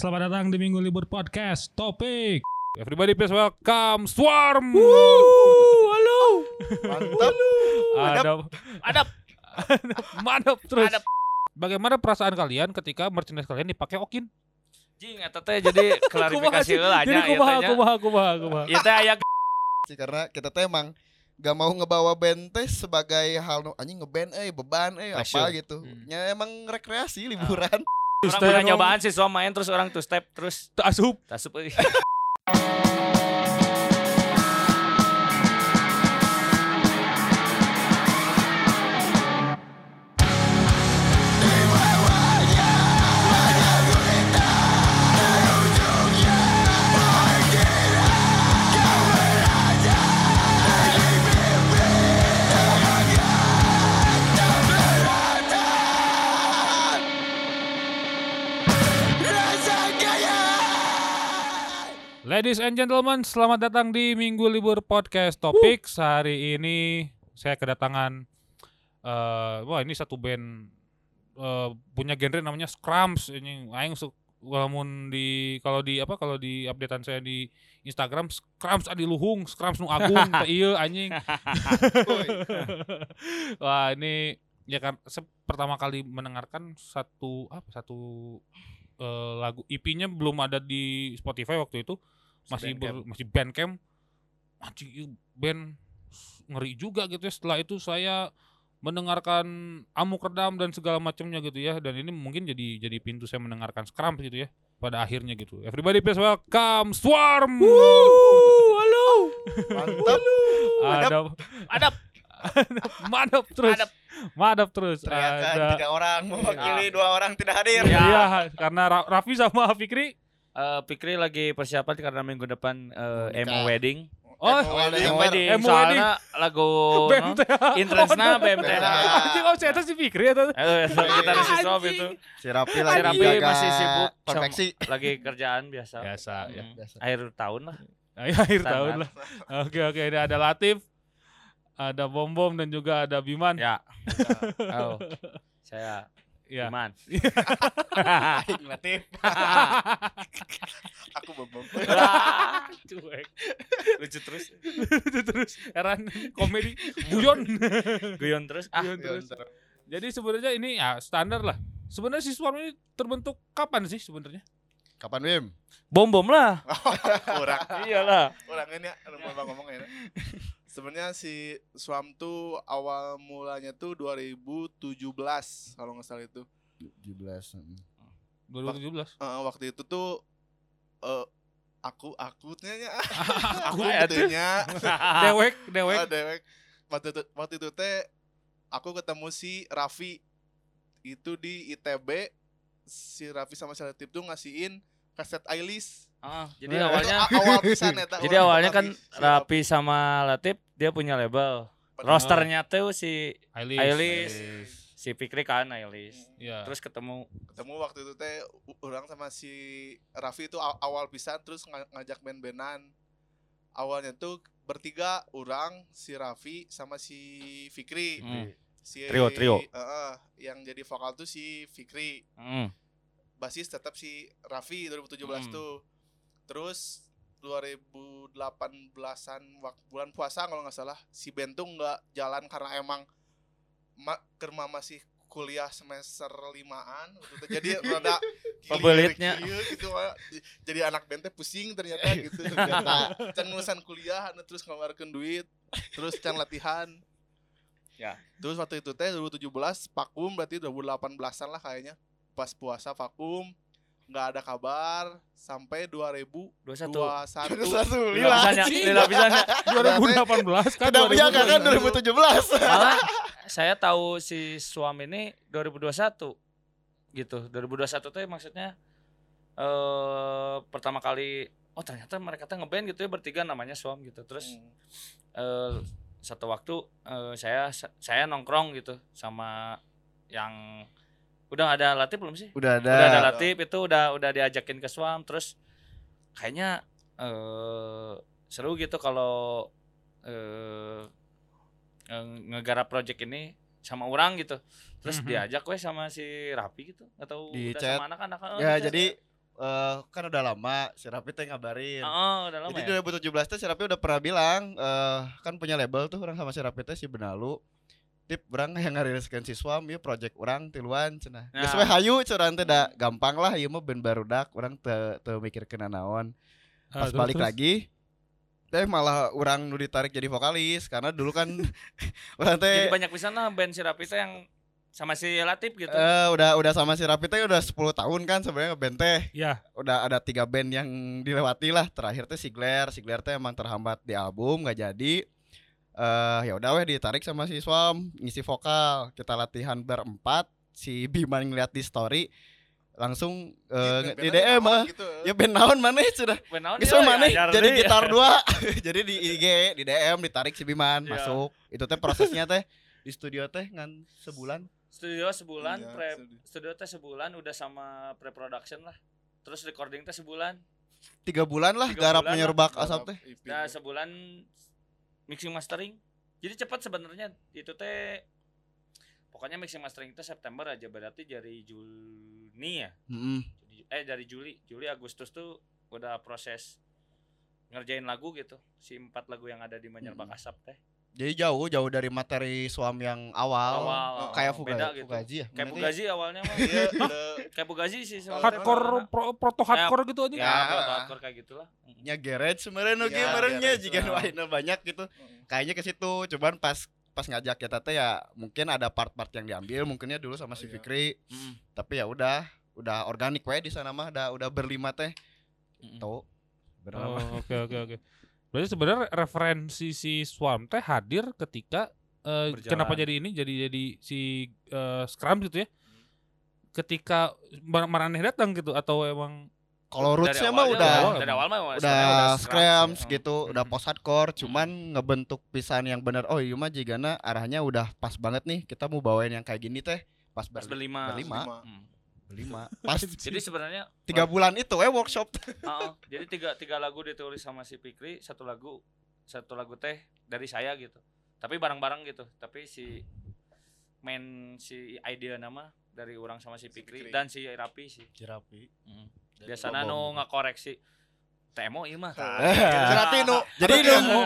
selamat datang di Minggu Libur Podcast. Topik Everybody please welcome Swarm. halo. Mantap. Ada Adap. mantap terus. Adap. Bagaimana perasaan kalian ketika merchandise kalian dipakai Okin? Jing eta teh jadi klarifikasi heula Jadi kumaha teh nya. kumaha kumaha kumaha. Ieu teh aya sih karena kita teh emang gak mau ngebawa band teh sebagai hal anjing ngeband eh beban eh apa gitu. Hmm. Ya emang rekreasi liburan. Terus orang pernah nyobaan siswa main terus orang two step terus asup. tasup Ladies and gentlemen, selamat datang di Minggu Libur Podcast Topik. Hari ini saya kedatangan eh wah ini satu band eh, punya genre namanya Scrums ini aing walaupun di kalau di apa kalau di updatean saya di Instagram Scrums adi luhung, Scrums nu agung ieu anjing. Wah, ini ya kan pertama kali mendengarkan satu apa satu eh, lagu EP-nya belum ada di Spotify waktu itu masih ber- masih Bandcamp anjing ieu band ngeri juga gitu ya setelah itu saya mendengarkan Amuk Redam dan segala macamnya gitu ya dan ini mungkin jadi jadi pintu saya mendengarkan Scrum gitu ya pada akhirnya gitu everybody please welcome Swarm halo. Mantap. ada Adap. madap terus Adap. madap terus Teriakan ada tiga orang mewakili dua orang tidak hadir. Ya. Iya, karena Ra- Raffi sama Fikri. Eh, Fikri lagi persiapan karena minggu depan eh, Nikah. emo wedding. Oh, Emo wedding. Emo wedding. Emo Soalnya lagu. Interestna BMTH. Anjing, oh, saya si Fikri atau? Eh, kita si Sob itu Si Rapi Si lagi Rapi jaga masih sibuk Perfeksi. lagi kerjaan biasa. Biasa ya. Hmm. Biasa. Akhir tahun lah. Akhir tahun lah. Oke, oke, ini ada Latif, ada Bom Bom dan juga ada Biman. Ya. Oh. Saya Ya. Iman. Latif. Aku bom Ah, Cuek. Lucu terus. Itu terus heran komedi guyon. Guyon terus. Ah, Guyon terus. Jadi sebenarnya ini ya standar lah. Sebenarnya si Swarm ini terbentuk kapan sih sebenarnya? Kapan Bim? bom bom lah. orang Iyalah. orang ini ngomong ngomong ya sebenarnya si Swam tuh awal mulanya tuh 2017 kalau nggak salah itu 17. 2017. Eh, waktu itu tuh eh aku aku nya Aku ya tuh. nya dewek, dewek. dewek waktu itu waktu itu teh aku ketemu si Raffi itu di ITB si Raffi sama Selektif tuh ngasihin kaset Ailis Ah, jadi awalnya Itu a- awal pisan eta, jadi awal awalnya kan Rapi sama Latif dia punya label. Rosternya tuh si Ailis. Ailis. si Fikri kan Ailis. Iya. Terus ketemu ketemu waktu itu teh orang sama si Raffi itu aw- awal pisan terus nga- ngajak band-bandan awalnya tuh bertiga orang si Raffi sama si Fikri Hmm. si Trio, trio. Eh, eh, yang jadi vokal tuh si Fikri hmm, basis tetap si Raffi 2017 Hmm. tuh terus 2018an wak- bulan puasa kalau nggak salah si band tuh nggak jalan karena emang ma kerma masih kuliah semester limaan waktu itu. jadi rada Pembelitnya. gitu jadi anak band teh pusing ternyata gitu ternyata can kuliah anu terus ngeluarkan duit terus can latihan Ya. terus waktu itu teh 2017 vakum berarti 2018an lah kayaknya pas puasa vakum nggak ada kabar sampai 2021 21. Satu Lila lila. bisanya, lila bisanya. 2018 kan Tidak menyangka kan 2017. 2017. Malah saya tahu si suami ini 2021 gitu. 2021 tuh maksudnya eh pertama kali oh ternyata mereka tuh ngeband gitu ya bertiga namanya Swam gitu. Terus eh satu waktu eh, saya saya nongkrong gitu sama yang udah ada Latif belum sih? Udah ada. Udah ada Latif itu udah udah diajakin ke Swam terus kayaknya eh seru gitu kalau eh eh, ngegarap project ini sama orang gitu terus Mhm. diajak weh sama si Rapi gitu atau Di udah chat. sama anak-anak eh, Ya di jadi eh, kan udah lama si Rapi teh ngabarin. Oh, udah lama Jadi ya. 2017 teh si Rapi udah pernah bilang eh kan punya label tuh orang sama si Rapi teh si Benalu. Tip orang yang ngariliskeun si Swam ieu project orang tiluan cenah. Nah. We hayu cenah teh da gampang lah ieu mah band barudak urang teu teu mikirkeun naon. Ah, Pas terus- balik terus? lagi teh malah orang nu ditarik jadi vokalis karena dulu kan orang teh Jadi banyak pisan lah band si Rapi teh yang sama si Latif gitu. eh, udah udah sama si Rapi teh udah 10 tahun kan sebenarnya ngeband teh. Ya, Udah ada tiga band yang dilewati lah. Terakhir teh Sigler, Sigler teh emang terhambat di album nggak jadi. Eh ya udah weh ditarik sama si Swam ngisi vokal. Kita latihan berempat. Si Bima ngeliat di story langsung eh, di DM ah. gitu. Ya band naon mana sudah Band naon we maneh ajar jadi gitar dua. jadi di IG, di DM ditarik si Biman Iya. masuk. Itu teh prosesnya teh di studio teh ngan sebulan. Studio sebulan, Iya, pre studio. studio teh sebulan udah sama pre-production lah. Terus recording teh sebulan. Tiga bulan lah Tiga garap bulan lah. menyerbak asap teh. Nah, sebulan mixing mastering. Jadi cepat sebenarnya itu teh pokoknya mixing mastering itu September aja berarti dari Juni ya. Jadi- Eh dari Juli, Juli Agustus tuh udah proses ngerjain lagu gitu. Si empat lagu yang ada di Menyerbak Mm. Asap teh. Jadi jauh jauh dari materi suam yang awal. Awal kayak oh, Fuga, beda gitu. Fugazi ya. Kayak? Fugazi awalnya mah. Iya, Kayak Fugazi sih hardcore pro- proto hardcore gitu aja. Ya, Ya. proto hardcore kayak gitulah. Nya garage sebenarnya Iya, ge merenya jika ah. wahina banyak gitu. Kayaknya ke situ, cuman pas pas ngajak kita teh ya mungkin ada part-part yang diambil mungkinnya dulu sama si Iya. Fikri, Mm. tapi ya udah udah organik we di sana mah udah udah berlima teh. Mm. Tuh. Oh, oke oke oke. Berarti sebenarnya referensi si Swarm teh hadir ketika eh, Berjalan. kenapa jadi ini jadi jadi si eh, Scrum gitu ya. Ketika Mar- Maraneh datang gitu atau emang Kalau rootsnya mah udah awal dari awal mah udah sebenarnya scrams sih. gitu, Mm. udah post hardcore, cuman ngebentuk pisan yang bener. Oh iya mah jigana arahnya udah pas banget nih. Kita mau bawain yang kayak gini teh pas, Pas berli- berlima. berlima. Mm. Berlima. Pas Jadi sebenarnya tiga bulan itu eh workshop. Heeh, jadi tiga tiga lagu ditulis sama si Fikri, satu lagu satu lagu teh dari saya gitu. Tapi bareng-bareng gitu. Tapi si main si idea nama dari orang sama si Si Fikri Fikri. dan si Rapi sih. Jerapi. Biasanya nu ngakoreksi Temo ieu mah. Berarti nu jadi berarti nu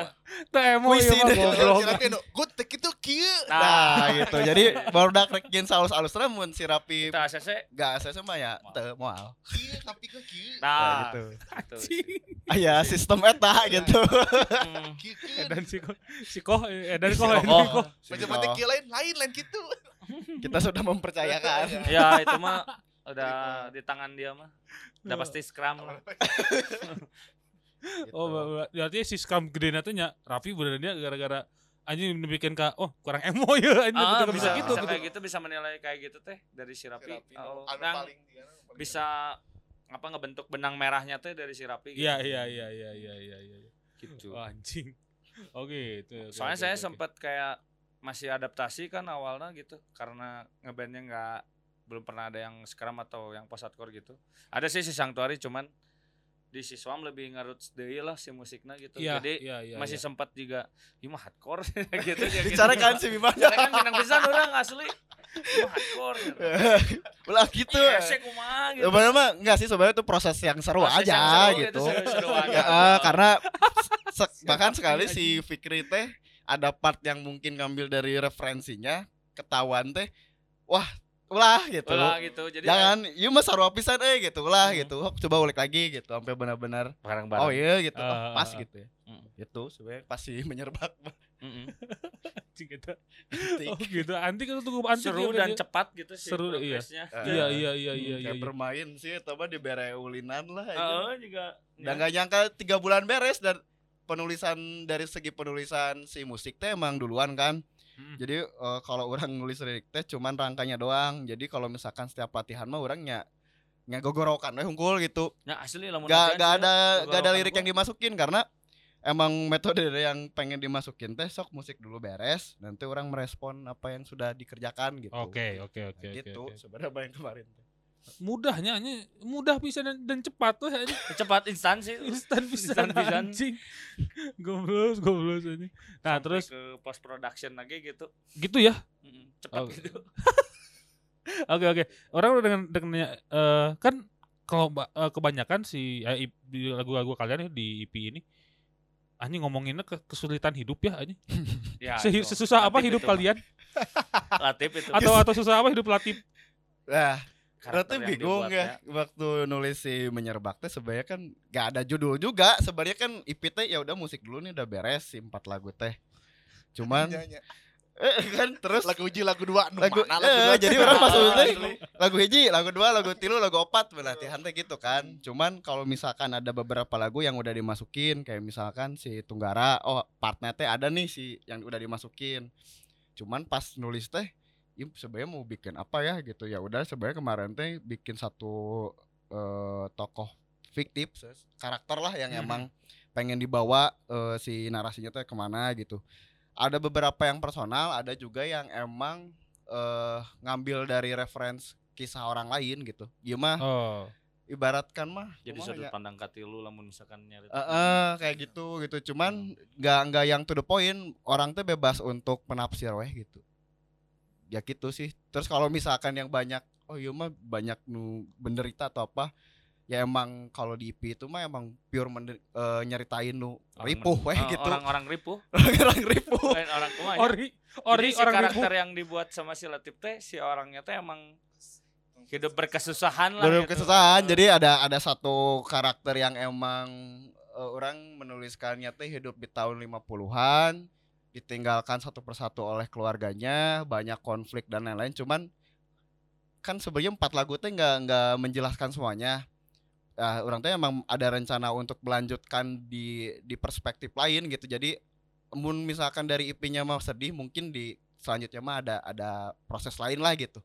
Puisi ieu mah goblok. Cerita nu, gue tek itu kieu. Nah, gitu. Jadi baru dak rek jin salus-alus mun si Rapi Kita ACC. gak ACC mah ya teu moal. Kieu tapi ke kieu. Nah, Nah, gitu. gitu. Ah ya, sistem eta gitu. Hmm. Dan si ko si koh dan koh Oh, ini oh. koh. Macam mati kieu lain, lain lain gitu. Kita sudah mempercayakan. ya itu mah udah di tangan dia mah. Udah pasti scrum lah. Gitu. Oh, ba- berarti si Scrum gede nya Raffi benernya gara-gara anjing bikin ka oh kurang emo ya anjing Ah, bisa, bisa, gitu bisa gitu. kayak gitu bisa menilai kayak gitu teh dari si Rapi. Oh, dia, anu paling bisa apa ngebentuk benang merahnya teh dari si Rapi gitu. Iya iya iya iya iya iya iya. gitu. Oh, anjing. Oke, itu. oke, Soalnya saya oke. sempat kayak masih adaptasi kan awalnya gitu karena ngebandnya nggak belum pernah ada yang scrum atau yang post hardcore gitu. Ada sih si Sanctuary cuman di si Swam lebih ngarut deui lah si musiknya gitu. Iya, Jadi iya, iya, masih iya. sempat juga ini mah hardcore gitu ya gitu. Bicara kan si Bima. Bicara kan menang pisan orang asli. Mah hardcore. Gitu. Ulah gitu. Iya, sih kumaha gitu. Sebenarnya mah enggak sih sebenarnya itu proses yang seru Proses aja yang seru gitu. seru-seruan Ya, gitu. eh, karena se- bahkan sekali si Fikri teh ada part yang mungkin ngambil dari referensinya ketahuan teh wah ulah gitu Ulah gitu. Jadi jangan iya mah sarua pisan eh gitu ulah Hmm. gitu Hop, coba ulik lagi gitu sampai benar-benar barang-barang. oh iya gitu oh, Ah, pas gitu ya Mm. itu sebenarnya pasti menyerbak. Anjing gitu. Oh gitu. Antik itu tunggu antik. seru ya, dan dia. cepat gitu sih Seru, iya. progresnya. Eh, Iya iya iya iya iya. kayak bermain sih tapi di bereulinan lah aja. Heeh, juga. dan gak nyangka tiga bulan beres dan penulisan dari segi penulisan si musik teh emang duluan kan Hmm. jadi eh, kalau orang nulis lirik teh cuman rangkanya doang jadi kalau misalkan setiap latihan mah orangnya ngegogorokan we hungkul gitu Ya asli lamun gak, gak ada gak ada gogorokan lirik gua. yang dimasukin karena emang metode yang pengen dimasukin teh sok musik dulu beres nanti orang merespon apa yang sudah dikerjakan gitu Oke oke oke Nah, gitu oke. sebenarnya apa yang kemarin teh. Mudahnya hanya mudah bisa dan, dan cepat tuh anjing. cepat instan sih. Instan bisa Instan pisan. anjing. Goblos goblos ini. Nah, Sampai terus ke post production lagi gitu. gitu ya. Cepat Oh. gitu. Oke oke. Orang udah dengan dengan nanya, eh, kan kalau eh, kebanyakan si ip- di lagu-lagu kalian ya di EP ini anjing ngomonginnya ke kesulitan hidup ya anjing. Ya, sesusah apa Latif hidup itu, kalian Latif itu. atau atau susah apa hidup Latif? Nah, berarti bingung dibuat ya waktu nulis si menyerbak teh sebenarnya kan gak ada judul juga. Sebenarnya kan IP teh ya udah musik dulu nih udah beres si empat lagu teh. Cuman Nyanyi. eh, kan terus lagu uji lagu dua nu lagu, mana eh, dua? jadi orang maksudnya lagu hiji, lagu dua, lagu tilu, lagu opat latihan teh gitu kan. Cuman kalau misalkan ada beberapa lagu yang udah dimasukin kayak misalkan si Tunggara, oh partnya teh ada nih si yang udah dimasukin. Cuman pas nulis teh ya sebenarnya mau bikin apa ya gitu ya udah sebenarnya kemarin teh bikin satu eh, tokoh fiktif karakter lah yang Mhm. emang pengen dibawa eh, si narasinya teh ke mana gitu ada beberapa yang personal ada juga yang emang eh, ngambil dari reference kisah orang lain gitu gimana Oh. ibaratkan mah Jadi sudut ya? pandang katilu lamun misalkan nyari. Eh, eh, kayak gitu gitu cuman nggak nggak yang to the point orang tuh bebas untuk penafsir weh gitu ya gitu sih terus kalau misalkan yang banyak oh iya mah banyak nu menderita atau apa ya emang kalau di IP itu mah emang pure mener- eh, nyeritain nu ripuh weh oh, gitu Orang-orang ripuh. orang ripuh orang kumaha. ya. Ori ori Jadi si orang karakter ribu. yang dibuat sama si Latif teh si orangnya teh emang hidup berkesusahan lah. Belum gitu. kesusahan jadi ada ada satu karakter yang emang eh, orang menuliskannya teh hidup di tahun 50-an ditinggalkan satu persatu oleh keluarganya banyak konflik dan lain-lain. Cuman kan sebenarnya empat lagu teh nggak nggak menjelaskan semuanya. Nah, orang teh emang ada rencana untuk melanjutkan di di perspektif lain gitu. Jadi mun misalkan dari IP-nya mah sedih mungkin di selanjutnya mah ada ada proses lain lah gitu.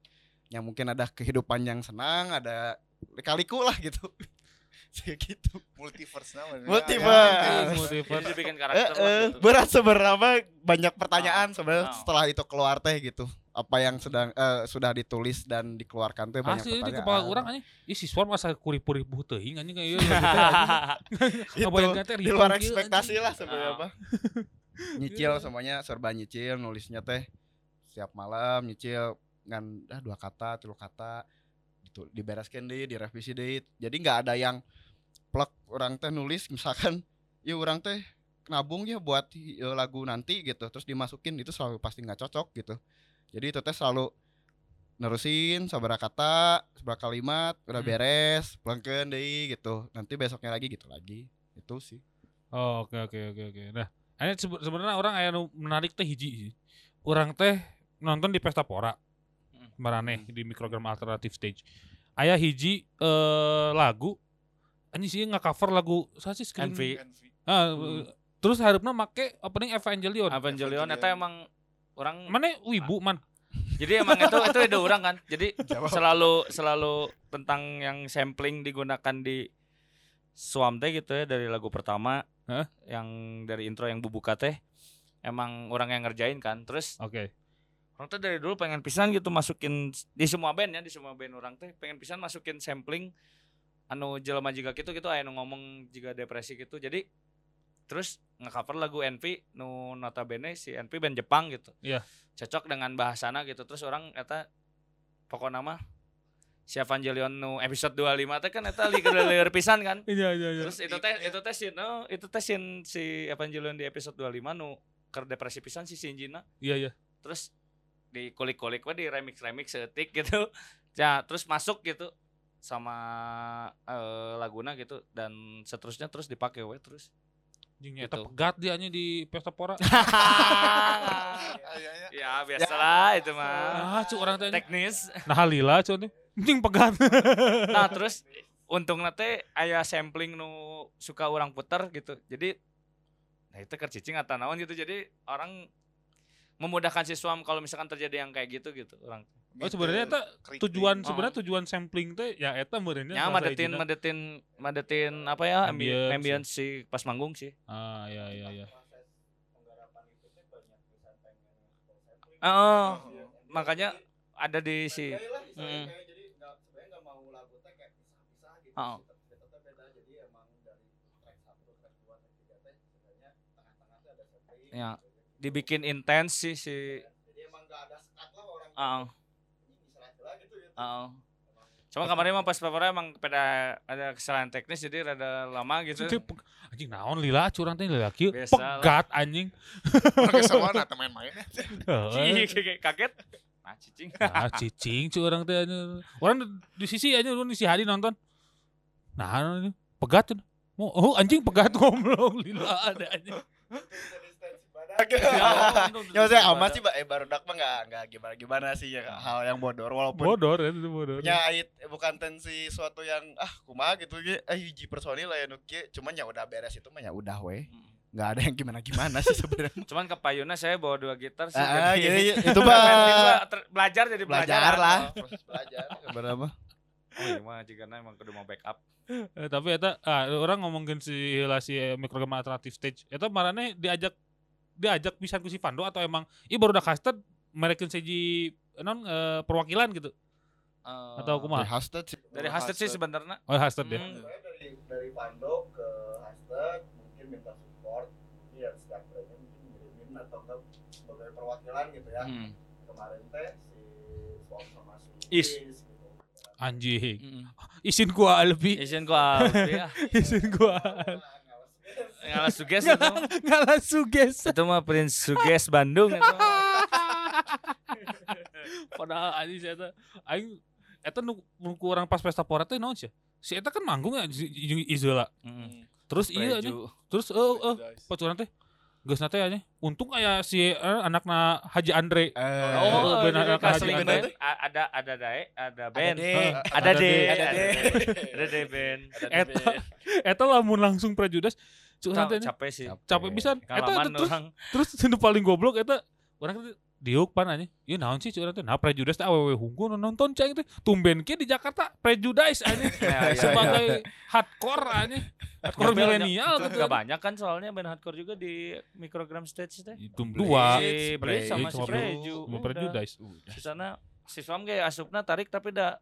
Yang mungkin ada kehidupan yang senang ada kaliku lah gitu Kayak gitu multiverse namanya Multiverse. Ya, multiverse. dibikin eh, karakter lah eh, gitu. berat seberapa banyak pertanyaan Ah, sebenarnya ah. setelah itu keluar teh gitu apa yang sedang eh, sudah ditulis dan dikeluarkan teh banyak Asli ini pertanyaan kepala orang anjing. Ih siswa masa kurip-kurip teuing anjing kayak ieu. di luar ekspektasi lah sebenarnya apa nyicil semuanya serba nyicil nulisnya teh setiap malam nyicil ngan ah, dua kata tiga kata gitu dibereskan deh direvisi deh jadi nggak ada yang plek orang teh nulis misalkan ya orang teh nabung ya buat eh, lagu nanti gitu terus dimasukin itu selalu pasti nggak cocok gitu jadi itu teh selalu nerusin seberapa kata seberapa kalimat udah Hmm. beres pelengkeun deh gitu nanti besoknya lagi gitu lagi itu sih Oh, oke oke oke oke. Nah, ini sebe- sebenarnya orang aya nu menarik teh hiji. Orang teh nonton di Pesta Pora. Hmm. Maraneh di mikrogram alternative stage. Aya hiji eh lagu ini sih nge-cover lagu saya sih screen. Envy. Ah, Hmm. terus harapna make opening Evangelion. Evangelion eta emang orang Mana wibu man? jadi emang itu itu ide orang kan. Jadi Jawab. selalu selalu tentang yang sampling digunakan di Swam teh gitu ya dari lagu pertama Hah? yang dari intro yang bubuka teh emang orang yang ngerjain kan. Terus Oke. Orang tuh dari dulu pengen pisan gitu masukin di semua band ya di semua band orang teh pengen pisan masukin sampling anu jelema juga gitu gitu aya nu ngomong juga depresi gitu jadi terus nge-cover lagu NP nu notabene si NP band Jepang gitu Iya. cocok dengan bahasana gitu terus orang eta pokoknya mah si Evangelion nu episode 25 teh kan eta lieur pisan kan Iya iya iya. terus itu teh itu teh si no, itu teh scene si Evangelion di episode 25 nu keur depresi pisan si Shinjina Iya iya. terus di kulik-kulik di remix-remix setik gitu. Ya, terus masuk gitu sama eh, laguna gitu dan seterusnya terus dipakai we terus. Anjing eta Gitu. pegat dia nya di Pesta Pora. ya, biasalah itu mah. ah, cu orang teh. Teknis. Nah, halila cu nih. Anjing pegat. Nah, terus untung teh aya sampling nu suka orang putar gitu. Jadi nah itu kercicing atau naon gitu. Jadi orang memudahkan siswa kalau misalkan terjadi yang kayak gitu gitu orang Oh sebenarnya eta Keriting. tujuan Oh. sebenarnya tujuan sampling teh ya eta meureunnya Ya madetin madetin madetin apa ya ambi- Ambience. ambience si pas manggung sih. Ah iya iya iya. Oh, makanya ada di si Mm. Oh. ya dibikin intens sih si orang ya. oh. Cuma kemarin emang pas paparnya emang pada ada kesalahan teknis jadi rada lama gitu. Itu anjing naon lila curang teh lila kieu pegat anjing. Oke sama nah teman main Ih, kayak kaget. Nah, cicing. Nah, cicing curang teh anjing. Orang di sisi aja lu si Hadi nonton. Nah, ini pegat oh anjing pegat ngomong lila ada anjing. ya maksudnya amat sih Mbak. eh barudak mah nggak nggak gimana gimana sih ya hal yang bodor walaupun Bodor ya itu bodor. eh, bukan tensi suatu yang ah kumaha gitu ge eh hiji personil lah ya nu kieu. cuman ya udah beres itu mah ya udah weh nggak ada yang gimana gimana sih sebenarnya Cuman ke Payuna saya bawa dua gitar sih. ah, jadi- gitu, itu mah belajar jadi belajar lah Oh. proses belajar sebenarnya mah Oh iya mah jika emang kudu mau backup. Eh, tapi eta ah, orang ngomongin si heula si eh, alternative stage. Eta marane diajak diajak pisan ku si Vando atau emang ieu baru udah casted merekeun seji non eh, perwakilan gitu Eh, atau kumaha? dari Husted sih Dari Hasted sih sebenarnya. Oh, casted ya. Hmm. dari dari Pando ke Husted mungkin minta support ya setiap brandnya mungkin ngirimin atau enggak sebagai perwakilan gitu ya Hmm. kemarin teh si Swam sama si Is. gitu. Anjing. Hmm. Isin gua lebih. Izin gua Alfi, ya. Isin gua. Ngalah suges itu. Ngalah suges. Itu mah Prince Suges Bandung itu. Padahal anjing si eta aing eta nu orang pas pesta pora teh naon sih? Si eta kan manggung ya Izola. Hmm. Terus iya anjing. Preju. Terus eh eh pacuran teh geus nate anjing. Untung aya si eh, anakna Haji Andre. Eh, Oh, benar, jadi anak casting Haji. Andre. Ada ada dae, ada band. D. Ada D, ada D. Ada D band. Eta eta lamun langsung prejudice cuk Ca-. Capek sih. Capek pisan. Eta Pengalaman terus orang. terus nu paling goblok eta orang diuk pan anjing. Ieu naon sih cuk urang teh? Nah prejudice teh awewe hungkul nonton cai teh. Tumben ke di Jakarta prejudice anjing. Ya, ya, ya. Sebagai hardcore anjing. Hardcore milenial itu gitu. Gak banyak kan soalnya band hardcore juga di microgram stage teh. Itu dua. Si Blaze sama si Sama Preju. Sama prejudice. Di sana si Swam kayak asupna tarik tapi dah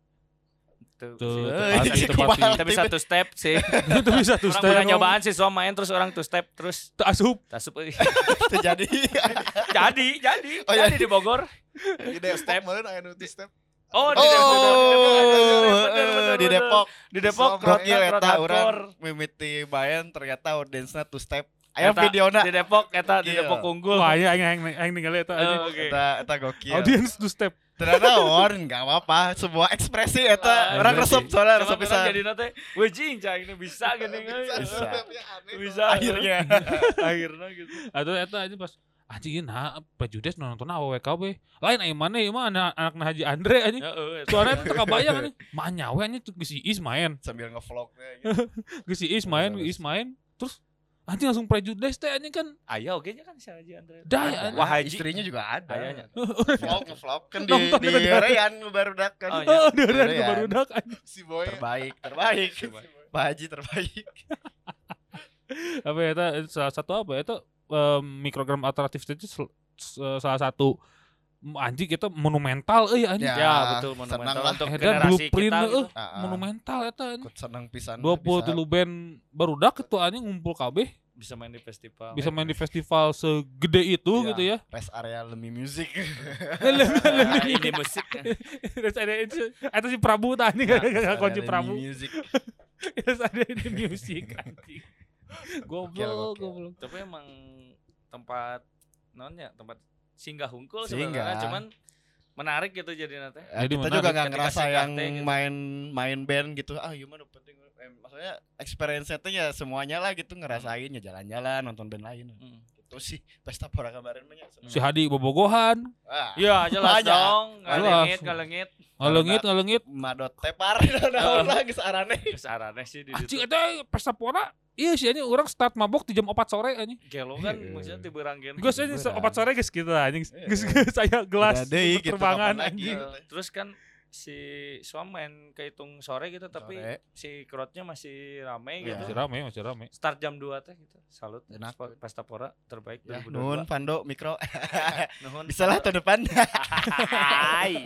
Tuh, Tuh, sih. tepati. kumaha. tapi satu step sih. Itu bisa tuh orang step. pernah nyobaan si Swam main terus orang two step terus tasup euy. terjadi jadi jadi Oh, iya. jadi di Bogor. Di Depok meureun aya nu teu step. Oh, di Depok. di. Depok Di Depok Swam gokil rock eta hardcore. urang mimiti bayan ternyata audiensnya two step aya Eta videona di Depok eta di Gokil. Depok unggul. Wah, aing aing aing aing ningali eta. Oh, Oke. eta eta gokil Audience two step. ternyata war nggak apa-apa sebuah ekspresi eta Ah, orang ekspresi. resep soalnya resep bisa jadi nate, wejing cah ini bisa gini Bisa. Bisa. akhirnya Akhirnya gitu. Atau eta anjing pas anjing ieu nah prejudice nonton AWKB. Lain aing mana ieu mah anak anak Haji Andre anjing. Heeh. Soalnya itu kebayang anjing. Mah nyawe anjing geus si Is main. sambil ngevlognya gitu. Geus si Is main. Is main. Terus anjing langsung prejudice teh anjing kan Aya oge nya kan si Haji Andre. Dah, Ada. ya. Wah, Haji. istrinya juga ada Ayahnya. vlog ngevlog kan di Nonton di itu dia. Rayan baru dak kan Oh, iya. Oh, dia udah Iya. baru dak anjing. Si boy terbaik terbaik Pak Haji terbaik Apa ya eta salah satu apa ya, eta em, mikrogram alternatif itu s- salah satu anjing kita monumental euy anjing. Ya, Ya, betul monumental lah. untuk Eta generasi blueprint kita eueuh, gitu. Ah, ah. monumental eta anjing. Senang pisan 23 bisa. band barudak itu anjing ngumpul kabeh bisa main di festival. bisa main di festival segede itu Ya. gitu ya. rest area Lemi Music Nah, ini musik. Terus ada itu itu si Prabu tadi Rest kan area kunci Prabu. Music Terus ada ini musik anjing. Goblok, gokil. goblok. Tapi emang tempat nonnya tempat singgah hungkul Singgah. sebenarnya cuman menarik gitu jadi nanti. Ya, Jadi kita menarik juga nggak ngerasa yang gitu. main main band gitu ah gimana penting eh, maksudnya experience itu ya semuanya lah gitu ngerasain ya jalan-jalan nonton band lain Hmm. Itu sih pesta pora kemarin mah ya. Si Hadi bobogohan, ah Iya jelas Banyak. dong, Jelas. ngalengit ngalengit. ngalengit ngalengit. madot tepar naon lah geus arane Terus arahnya sih di Anjing situ. eta pesta pora. Iya sih anjing orang start mabok di jam 4 sore anjing. Gelo kan maksudnya tiba ranggen. Geus anjing Beneran. 4 sore geus kita anjing. Iya. Geus geus saya gelas gitu, lagi? anjing. Terus kan si Swam main kehitung sore gitu tapi Sore. si crowdnya masih rame Iya. gitu. Masih rame, masih rame. Start jam 2 teh gitu. Salut. Enak. Pesta Pora terbaik ya 2022. nun Pando mikro Nuhun. bisa lah tahun depan Hai.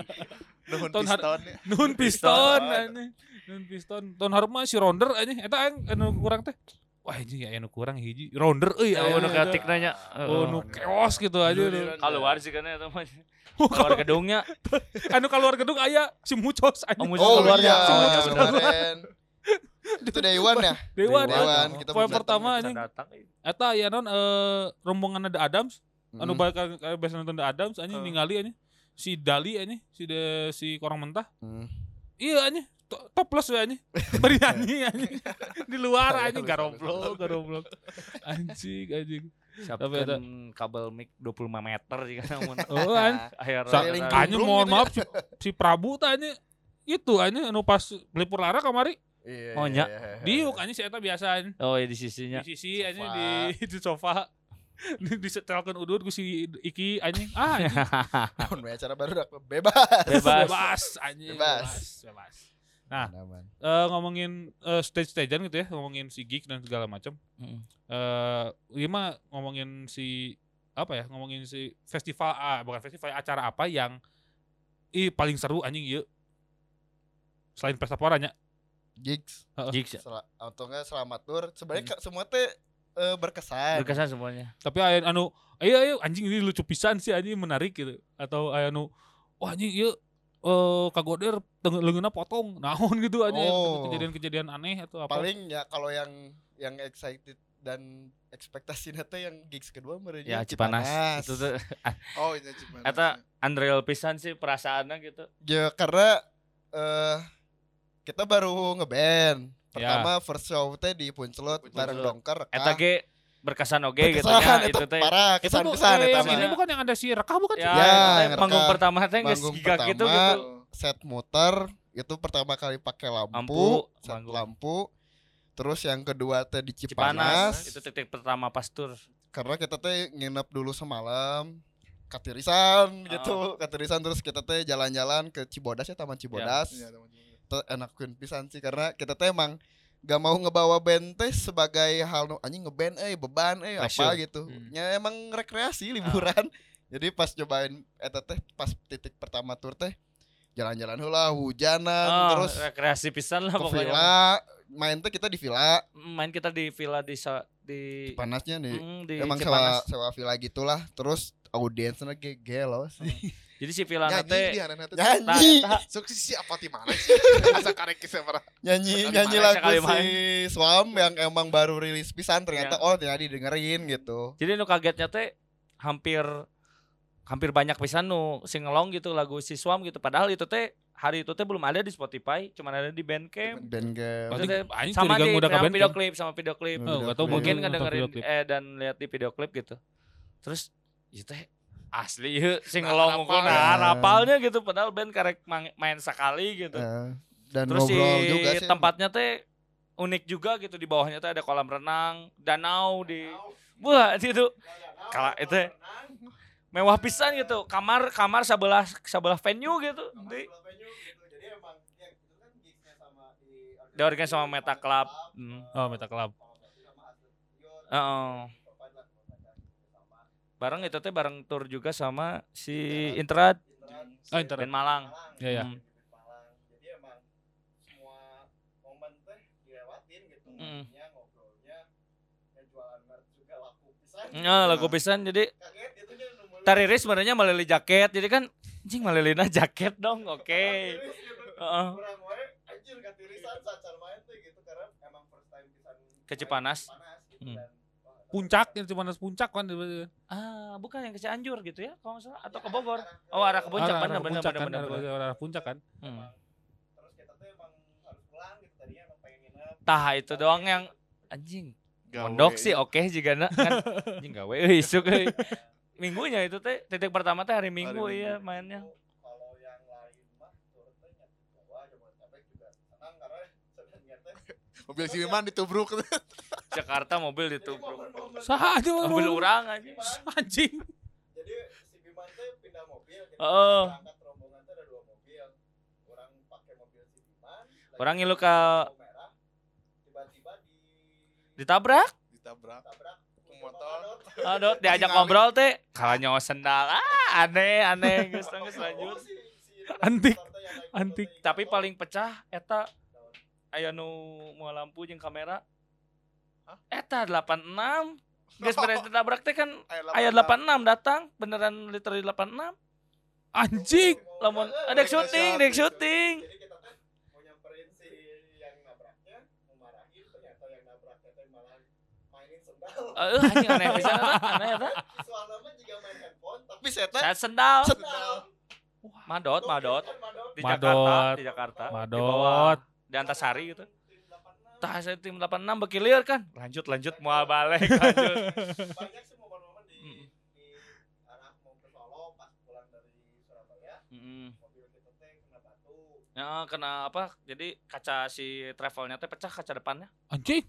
nuhun piston ya. Nun piston Piston. anjing. Nun piston. Tahun harum si Ronder anjing. Eta aing anu kurang teh. Wah ini ya anu kurang hiji rounder euy Oh, aya nu ketik nanya. oh nu keos gitu aja. Keluar sih kan eta mah. Keluar gedungnya. anu keluar gedung aya si Mucos Oh, anjing Mucos Oh keluarnya. iya, Oh, iya, kemarin. Itu Dewan ya? Dewan, Dewan, ya. kita Poin pertama anjing datang. eta aya non eh rombongan ada Adams anu balik biasa nonton The Adams anjing Eh. ningali anjing si Dali anjing si de, si korang mentah Hmm. iya anjing toples we anjing beri nyanyi anjing di luar Iya, anjing lupa, garoblok garoblok anjing anjing Tapi ada- Siapkan kabel mic 25 meter jika namun. oh an Akhir anjing mohon gitu ya. maaf si, si Prabu tanya itu anjing anu pas belipur lara kamari Iya, Oh, iya, nya. iya, iya. diuk anjing si eta biasa anjing Oh, ya di sisinya. di sisi anjing Sofa. di di sofa di disetelkeun udut ku si Iki anjing ah anjing acara baru dak bebas. Bebas. bebas anjing Bebas. bebas bebas Nah. Aman. Eh, ngomongin eh, stage-stagean gitu ya ngomongin si gig dan segala macam Mm. eh gimana ngomongin si apa ya ngomongin si festival ah bukan festival acara apa yang ih paling seru anjing iya selain pesta poranya Gigs. Gigs ya. Sel- atau enggak selamat tour. Sebenarnya ka- semua teh eh, berkesan. Berkesan semuanya. tapi aya anu ayo ayo anjing ini lucu pisan sih anjing menarik gitu atau aya anu wah anjing iya eh kagoder teng- leungeunna potong naon gitu anjing Oh. kejadian-kejadian aneh atau apa Paling ya kalau yang yang excited dan ekspektasi teh yang gigs kedua merenya Ya Cipanas. Itu tuh Oh, ini Cipanas. Eta Andreal pisan sih perasaannya gitu. Ya karena eh kita baru ngeband. Pertama first show teh di Puncelut. bareng Dongker. Eta ge berkesan oge gitu Berkesan, nya eta itu teh. parah itu kesan kesan eh, yang mah. ini bukan yang ada si rekah bukan Ya? Ya, teh panggung pertama teh geus giga gitu gitu. set muter itu pertama kali pakai lampu, Lampu, set manggung. lampu. Terus yang kedua teh di Cipanas. Cipanas, Itu titik pertama pas tur. karena kita teh nginep dulu semalam katirisan gitu, katirisan terus kita teh jalan-jalan ke Cibodas ya Taman Cibodas. Iya, teman-teman. Itu enakin pisan sih karena kita teh emang gak mau ngebawa band teh sebagai hal anjing ngeband eh beban eh apa gitu. Hmm. Ya emang rekreasi liburan. Jadi pas cobain eta teh pas titik pertama tur teh jalan-jalan heula hujanan Oh, terus rekreasi pisan lah ke pokoknya. villa main teh kita di villa Main kita di villa di di panasnya nih Mm, di emang Cipanas. sewa sewa villa gitulah terus audiensnya ge gelo sih Jadi si villa Nyanyi teh dia anak-anak tuh. nyanyi Sukses si apa di mana sih? Asa karek parah. nyanyi nyanyi lagu si. Swam yang emang baru rilis pisan ternyata Iya. oh ternyata didengerin gitu Jadi nu kagetnya teh hampir hampir banyak pisan nu singelong gitu lagu si Swam gitu. Padahal itu teh hari itu teh belum ada di Spotify, cuma ada di Bandcamp. band game Berarti Sama di udah sama video klip sama video klip. Oh, gak tau Mungkin ngedengerin eh dan lihat di video klip gitu. Terus itu teh asli ya singelong Nah, nah, rapal. rapalnya gitu padahal band karek main sekali gitu. Eh, dan Terus si ngobrol juga sih tempatnya teh unik juga gitu di bawahnya teh ada kolam renang, danau di Wah, itu kalau itu mewah pisan gitu. Kamar kamar sebelah sebelah venue gitu. Di diorganisasi sama Meta Club. Hmm. oh Meta Club Heeh. Bareng itu teh bareng tour juga sama si Intrad oh internet band Malang. ya ya Hmm. jadi emang semua momen teh dilewatin gitu Mm. Maksudnya ngobrolnya dan jualan merch juga laku pisan Nah, lagu pisan jadi kaget itu nya nu meuli Tariri sebenarnya melili jaket. Jadi kan anjing melilina jaket dong. Oke. katiris gitu. Heeh. Kurang wae anjir katirisan sacar main teh gitu karena emang first time pisan Ke Cipanas. Cipanas gitu Hmm. dan puncak itu cuma puncak kan Ah, bukan yang ke Cianjur gitu ya, kalau nggak salah atau ke Bogor. Oh, arah ke puncak, puncak bener kan, bener. arah- puncak kan Hmm. terus kita tuh emang harus pulang gitu tadinya emang pengen nginep Tah itu doang yang anjing. Gawe. Pondok sih oke juga na kan anjing gawe euy isuk euy. Minggunya itu teh titik pertama teh hari Minggu Minggu. iya mainnya. kalau yang lain mah turun teh nyatu Jawa Jabodetabek juga senang karena sebenarnya teh Mobil si Wiman ditubruk. Jakarta mobil ditubruk. sah aja Mobil orang aja. anjing jadi si Biman teh pindah mobil kita Oh. berangkat rombongan teh ada dua mobil orang pakai mobil si Biman lagi Orang ngilu ke tiba-tiba di ditabrak. Ditabrak. tabrak Motor. Aduh, diajak ngobrol teh kalah nyawa sendal. Ah, aneh aneh geus geus lanjut. Antik, antik. Tapi paling pecah eta aya nu mau lampu jeung kamera Eta 86 Geus beres ditabrak teh kan Aya aya 86 datang beneran literally 86 Anjing. lamun ada syuting, dek syuting. Jadi kita kan mau nyamperin si yang nabraknya, mau marahin ternyata yang nabraknya teh malah mainin sendal. Eh anjing aneh pisan eta, aneh eta. Soalnya mah juga main handphone, tapi Saya sendal. sendal. Madot, madot. Madot. Di. Jakarta, di Jakarta. Di Madot. Di Antasari gitu. Tah saya tim 86 bekilir kan. Lanjut lanjut mau balik lanjut. Banyak sih momen-momen di Mm. di arah mau ke Solo pas pulang dari Surabaya, Mm. mobil kita teh kena batu. Ya kena apa? Jadi kaca si travelnya teh pecah kaca depannya. Anjing.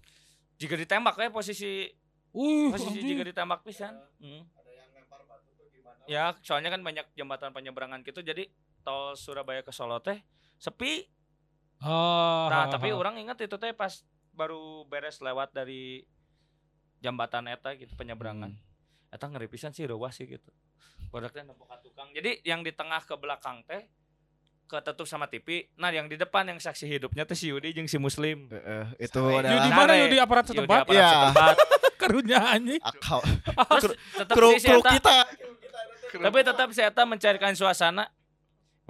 Jika ditembak ya posisi Wih, posisi anjing. jika ditembak pisan. Mm. Ada yang lempar batu tuh gimana? Ya, soalnya kan banyak jembatan penyeberangan gitu jadi tol Surabaya ke Solo teh sepi. Ah, Nah, ah, tapi ah. orang ingat itu teh pas baru beres lewat dari jembatan eta gitu penyeberangan. Eta ngeri pisan sih ruas sih gitu. Teh nempok ka tukang. Jadi yang di tengah ke belakang teh ketutup sama TV. Nah, yang di depan yang saksi hidupnya teh si Yudi jeung si Muslim. Heeh, itu Sampai- Yudi mana. Yudi aparat Yudi setempat? aparat Iya. setempat. Karunya anjing. akal Terus tetap kru si kru Eta- kita. tapi tetap si Eta mencairkan suasana.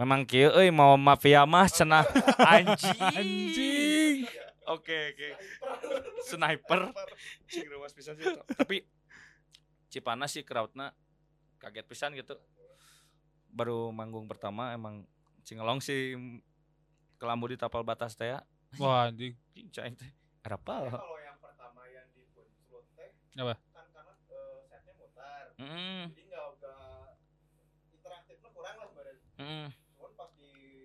Memang kieu euy mau mafia mah cenah anjing. Anjing. Oke oke. Sniper. Cing ruas pisan sih. eta. Tapi Cipanas sih crowdna kaget pisan gitu. Baru manggung pertama emang cingelong sih kelambu di tapal batas teh ya. Wah, anjing. Cing caing teh. Arapal. Kalau yang pertama yang di Punclut teh Apa? kan karena eh, setnya mutar. Heeh. Jadi enggak enggak interaktifnya kurang lah badan. Heeh.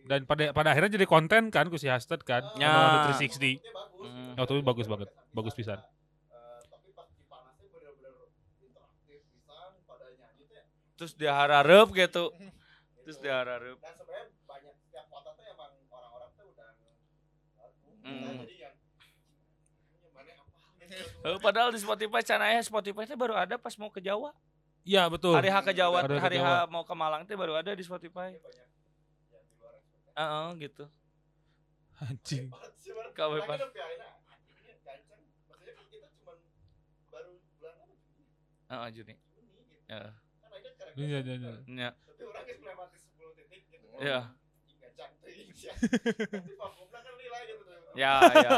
Dan pada pada akhirnya jadi konten kan ku si Hasted kan. Ya. Sama 360. Itu bagus. Hmm. Oh, itu bagus banget. Bagus pisan. Eh, tapi pas di panasnya bener-bener interaktif pisan pada nyanyi teh. Terus diharareup gitu. Terus diharareup. Dan sebenarnya banyak setiap kota tuh emang orang-orang tuh udah Hmm. jadi yang apa Eh, padahal di Spotify canaya Spotify teh baru ada pas mau ke Jawa. Iya, betul. Hari H ke Jawa, Hari hari H mau ke Malang teh baru ada di Spotify. di ekspektasi. Heeh, gitu. Anjing. Kau piain, ah, kan apa Juni, Heeh, Juni. Juni gitu. Heeh. Kan Iya, iya, iya. Ya. Tapi orang yang melewati 10 titik gitu. Iya. Vakumnya kan nilai gitu. Ya, ya.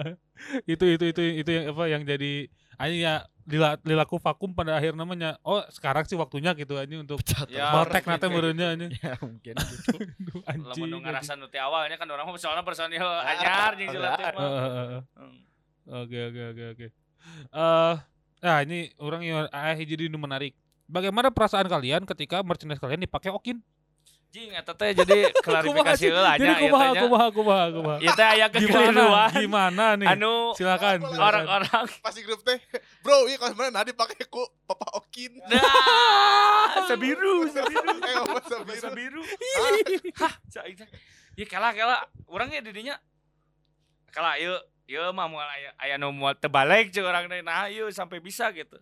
itu itu itu itu yang apa yang jadi anjing ya lila, lilaku vakum pada akhir namanya. Oh, sekarang sih waktunya gitu anjing untuk Ya, nanti kayak berenya gitu. anjing. Ya mungkin gitu. Lamun anjing. nu anjing. ngarasan nu ti awalnya kan orang mah soalnya personil anyar jeung eh. Hmm. Oke oke oke oke. Eh, nah ini orang yang ah jadi ini menarik. Bagaimana perasaan kalian ketika merchandise kalian dipakai Okin? Jing eta teh jadi klarifikasi heula Jadi nya ieu kumaha teh nya. kumaha kumaha kumaha. Ieu teh aya kekeliruan. Gimana nih? Anu silakan. orang-orang Pas di grup teh, bro, iya kalau sebenarnya nadi pakai ku Papa Okin. Nah, sebiru, sebiru. Eh, ngomong Bahasa sebiru. biru. Hah, cai teh. Ieu kala kala urangnya didinya. Kala ieu ieu mah moal aya aya nu moal tebalik jeung urang teh nah ieu sampai bisa gitu.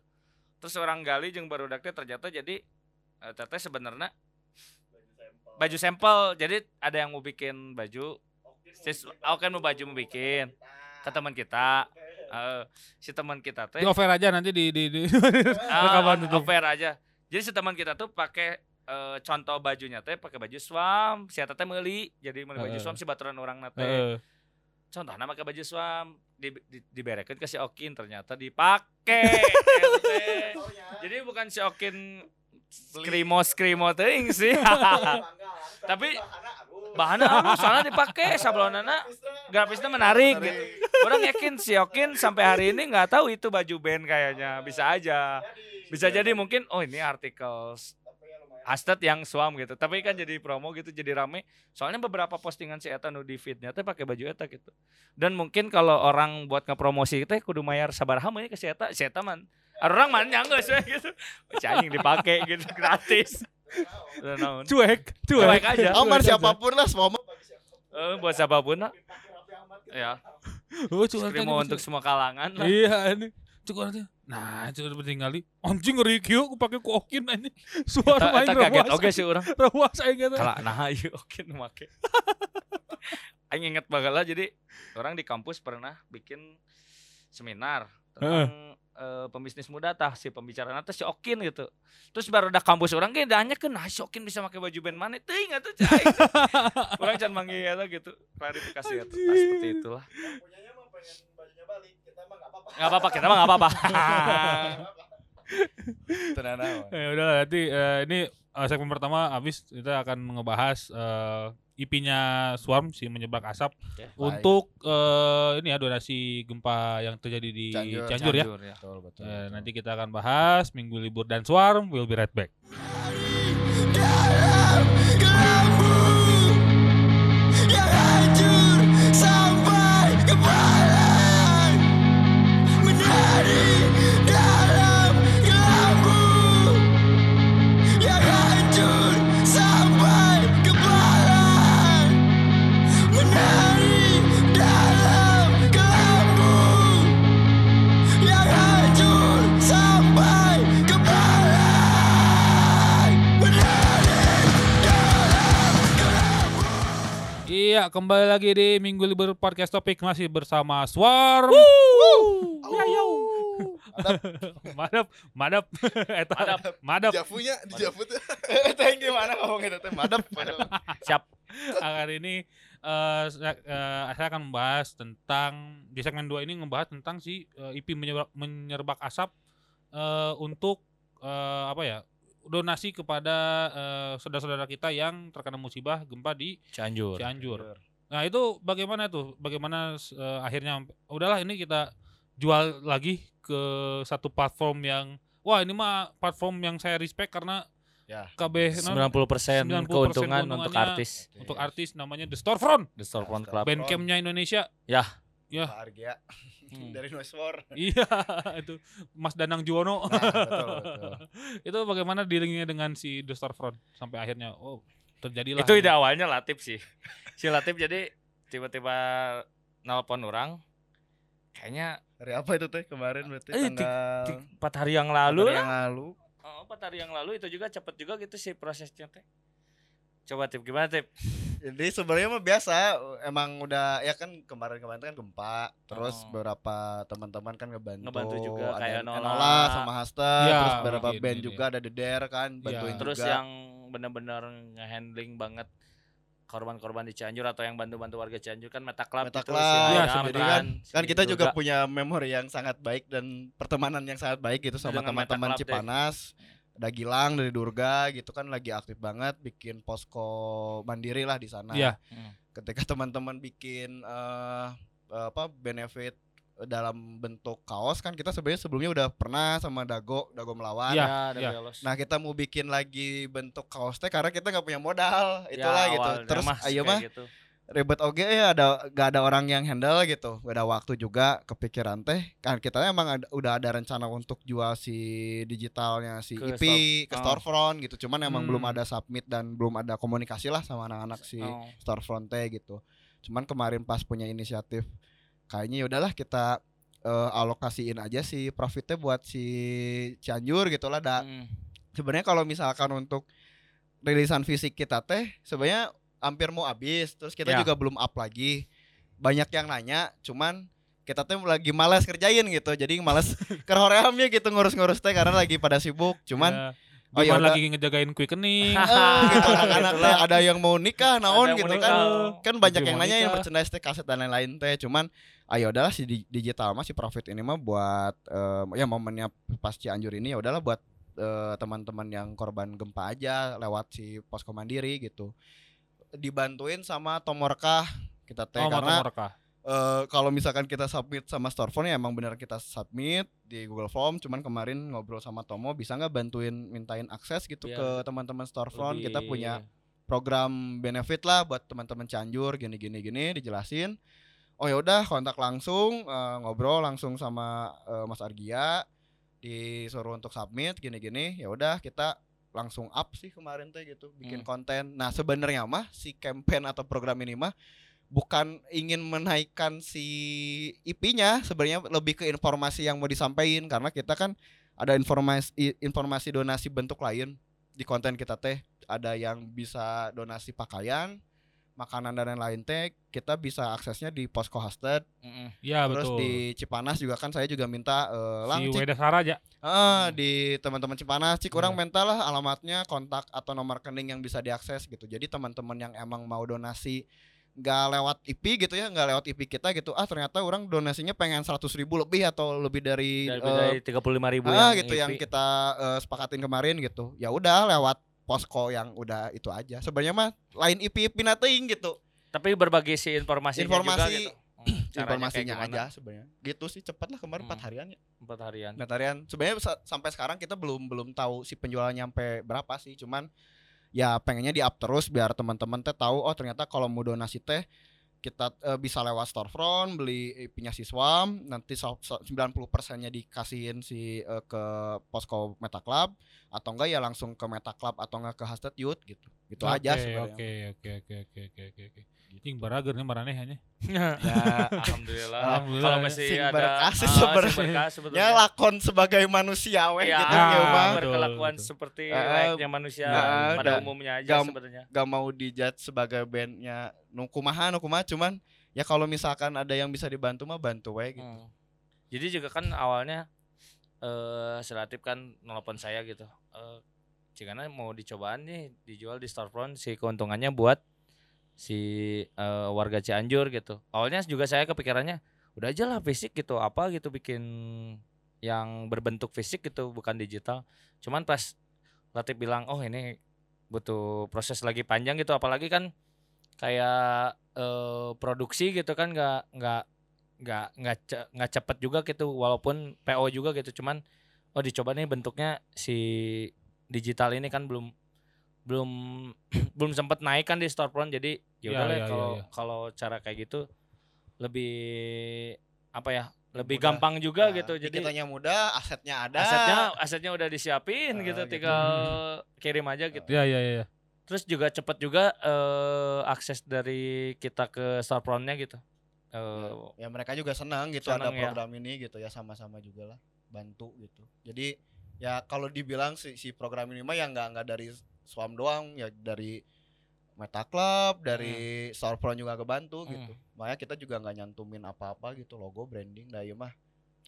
Terus orang gali jeung barudak teh ternyata jadi eh, teteh sebenarnya baju sampel. Jadi ada yang mau bikin baju Sis, aku kan mau baju mau bikin ke teman kita. Eh, si teman kita teh Di offer aja nanti di di, di. Ah, Rekaman itu. offer aja. Jadi si teman kita tuh pakai eh, contoh bajunya teh pakai baju swam, si teh meuli. Jadi meuli baju swam si baturan orang nate. Heeh. Contohnya pakai baju swam, di, di, diberekeun ke si Okin ternyata teh. Jadi bukan si Okin skrimo skrimo teuing sih. Tapi bahannya halus soalnya dipake sablonana grafisnya menarik gitu. Orang yakin si Okin sampai hari ini nggak tahu itu baju band kayaknya. Bisa aja. Bisa jadi mungkin oh ini artikel hashtag yang swam gitu. Tapi kan jadi promo gitu jadi rame. Soalnya beberapa postingan si Eta nu di feednya teh pakai baju Eta gitu. Dan mungkin kalau orang buat ngepromosi teh kudu mayar sabaraha mah ya ke si Eta. Si Eta man orang man nyanggeus we gitu. Cacing dipake gitu gratis. Cuek, cuek. Cuek aja. Aja. siapa pun lah semua Eh, buat siapa pun lah. Ya. Oh, aja, untuk semua kalangan lah. Iya ini. Cukup aja. Nah, cukup tinggali. Anjing ngeri kieu aku pakai ku Okin anjing. Suara main kaget rawas. oke sih orang. Rawas aing eta. Kala nah ieu oke nu make. Aing inget banget lah jadi orang di kampus pernah bikin seminar tentang eh, pembisnis muda tah si pembicaraan teh si Okin gitu. Terus baru ada kampus orang ge danya kan nah si Okin bisa pakai baju band mana teuing atuh cai. Orang can manggil eta gitu. Klarifikasi eta Nah, seperti itulah. punyanya mah pengen bajunya balik kita mah nggak apa-apa Enggak apa-apa, kita mah enggak apa-apa. tenang Ya udah nanti eh, ini eh, segmen pertama habis kita akan ngebahas eh, IP-nya Swarm si menyebak asap Oke. untuk eh, ini ya donasi gempa yang terjadi di Cianjur. Cianjur, ya. Cianjur, ya. betul betul, Eh, betul. nanti kita akan bahas minggu libur dan Swarm will be right back. sampai kepala menari dalam Iya, kembali lagi di Minggu Libur Podcast Topik masih bersama Swarm. Ya, yo. madap, madap, Eta, Madap. madap. Javunya di Javu tuh. teh gimana ngomong itu teh madep Siap. Hari ini eh, saya, eh, saya akan membahas tentang di segmen 2 ini ngebahas tentang si eh, IP menyerbak, menyerbak asap eh, untuk eh, apa ya? Donasi kepada eh, saudara-saudara kita yang terkena musibah gempa di Cianjur. Cianjur. Nah, itu bagaimana tuh? Bagaimana eh, akhirnya udahlah ini kita jual lagi ke satu platform yang wah ini mah platform yang saya respect karena ya KB non- 90%, 90% keuntungan untuk keuntungannya artis. untuk artis namanya The Storefront. The Storefront Nah, Club. Bandcampnya Indonesia. Ya. Ya. Pak Argia Hmm. dari Noise War Iya, itu Mas Danang Juwono. nah, betul betul itu bagaimana dealingnya dengan si The Storefront sampai akhirnya oh terjadilah. Itu ide awalnya Latif sih. Si Latif jadi tiba-tiba nelpon orang. Kayaknya dari apa itu teh kemarin berarti Eh, tanggal di- empat hari yang lalu hari lah. yang lalu Oh, empat hari yang lalu itu juga cepet juga gitu sih prosesnya teh. Coba tip gimana tip? Jadi sebenarnya mah biasa emang udah ya kan kemarin-kemarin kan gempa terus Oh. beberapa teman-teman kan ngebantu Ngebantu juga, ada kayak Enola, Enola. sama Haster Ya, terus beberapa bikin band ini. juga ada The Dare kan bantuin Terus juga yang benar-benar ngehandling banget korban-korban di Cianjur atau yang bantu-bantu warga Cianjur kan Meta Club Meta gitu, Club, ya, Ran, kan si kan kita juga Durga. punya memori yang sangat baik dan pertemanan yang sangat baik gitu sama teman-teman Club deh. Ada Gilang dari Durga gitu kan lagi aktif banget bikin posko mandiri lah di sana Iya. Hmm. ketika teman-teman bikin eh, apa benefit dalam bentuk kaos kan kita sebenarnya sebelumnya udah pernah sama Dago Dago melawan Iya, Ya, iya. Nah kita mau bikin lagi bentuk kaos teh karena kita nggak punya modal Ya, itulah gitu awalnya terus mah ayo mah gitu. Ribet oge ya ada gak ada orang yang handle gitu gak ada waktu juga kepikiran teh kan kita emang ada- udah ada rencana untuk jual si digitalnya si Ke IP store- ke oh. storefront gitu cuman emang belum Hmm. ada submit dan belum ada komunikasi lah sama anak-anak si Oh. storefront teh gitu cuman kemarin pas punya inisiatif kayaknya ya udahlah kita eh, alokasiin aja si profitnya buat si Cianjur gitu lah da Hmm. sebenarnya kalau misalkan untuk rilisan fisik kita teh sebenarnya hampir mau habis terus kita Ya. juga belum up lagi. Banyak yang nanya cuman kita tuh lagi malas kerjain gitu. Jadi malas kerhoreamnya gitu ngurus-ngurus teh karena lagi pada sibuk. Cuman Ya. Oh, ya lagi ngejagain quickening. eh, gitu anak-anak teh ada yang mau nikah naon gitu kan. kan banyak yang nanya yang merchandise teh kaset dan lain-lain teh. Cuman ayo udahlah si di- digital mah si profit ini mah buat eh, ya momennya pas Cianjur ini ya udahlah buat eh, teman-teman yang korban gempa aja lewat si posko mandiri gitu dibantuin sama Tomorkah kita teh Oh, karena eh, kalau misalkan kita submit sama Storefront ya emang benar kita submit di Google Form. Cuman kemarin ngobrol sama Tomo bisa nggak bantuin mintain akses gitu Biar ke teman-teman Storefront? Kita Lebih- punya program benefit lah buat teman-teman Cianjur gini gini gini dijelasin. Oh ya udah kontak langsung eh, ngobrol langsung sama eh, Mas Argia disuruh untuk submit gini gini. Ya udah kita langsung up sih kemarin teh gitu bikin Hmm. konten nah sebenarnya mah si campaign atau program ini mah bukan ingin menaikkan si IP-nya sebenarnya lebih ke informasi yang mau disampaikan karena kita kan ada informasi informasi donasi bentuk lain di konten kita teh ada yang bisa donasi pakaian makanan dan lain-lain teh kita bisa aksesnya di posko hosted Mm-mm. Ya terus betul. di Cipanas juga kan saya juga minta eh, lang si Weda Saraja. Ah, di teman-teman Cipanas cik orang Iya. minta lah alamatnya kontak atau nomor rekening yang bisa diakses gitu jadi teman-teman yang emang mau donasi nggak lewat IP gitu ya nggak lewat IP kita gitu ah ternyata orang donasinya pengen 100 ribu lebih atau lebih dari, Dari, eh, dari 35 ribu ah yang gitu yang IP. kita eh, sepakatin kemarin gitu ya udah lewat posko yang udah itu aja. Sebenarnya mah lain IP IP nating gitu. Tapi berbagi si informasinya juga Informasi- gitu. Hmm, informasinya aja sebenarnya. Gitu sih cepat lah kemarin empat Hmm. harian ya. Empat harian. empat harian. Sebenarnya sa- sampai sekarang kita belum belum tahu si penjualannya sampai berapa sih. Cuman ya pengennya di up terus biar teman-teman teh tahu oh ternyata kalau mau donasi teh kita eh, bisa lewat storefront beli IP-nya siswa nanti so- so- 90 persennya dikasihin si eh, ke posko Meta Club atau enggak ya langsung ke Meta Club atau enggak ke Hashtag Youth gitu. Gitu aja Oke, sebenarnya. Oke oke oke oke oke oke oke. Cing barager nih marane hanya. ya Alhamdulillah. Alhamdulillah, Kalau ya. masih Sing ada berkah sih ah, sebenarnya. ya sebetulnya. lakon sebagai manusia weh Ya, gitu Ah, ya betul, berkelakuan betul. seperti Ah, layaknya manusia ah, pada dan umumnya aja gam- sebenarnya. gak mau dijudge sebagai bandnya nukumaha nukumaha cuman ya kalau misalkan ada yang bisa dibantu mah bantu we gitu. Hmm. Jadi juga kan awalnya eh Selatif kan nelpon saya gitu. Eh Cikana mau dicobaan nih dijual di storefront si keuntungannya buat si eh, warga Cianjur gitu. Awalnya juga saya kepikirannya udah aja lah fisik gitu apa gitu bikin yang berbentuk fisik gitu bukan digital. Cuman pas Latif bilang oh ini butuh proses lagi panjang gitu apalagi kan kayak eh, produksi gitu kan nggak nggak nggak nggak ce- cepet juga gitu walaupun PO juga gitu cuman oh dicoba nih bentuknya si digital ini kan belum belum belum sempet naik kan di storefront jadi ya Ya, udah lah ya, ya, kalau ya. kalau cara kayak gitu lebih apa ya lebih Mudah. gampang juga Nah, gitu jadi kitanya mudah, asetnya ada. asetnya asetnya udah disiapin Ah, gitu gitu. tinggal kirim aja gitu Ya ya ya. ya. terus juga cepet juga eh, akses dari kita ke storefrontnya gitu Eh, ya mereka juga senang gitu Senang, ada ya. program ini gitu ya sama-sama juga lah bantu gitu. Jadi ya kalau dibilang si, si program ini mah ya nggak nggak dari Swam doang ya dari Meta Club, dari storefront juga kebantu Hmm. gitu. Makanya kita juga nggak nyantumin apa-apa gitu logo branding dah ya mah.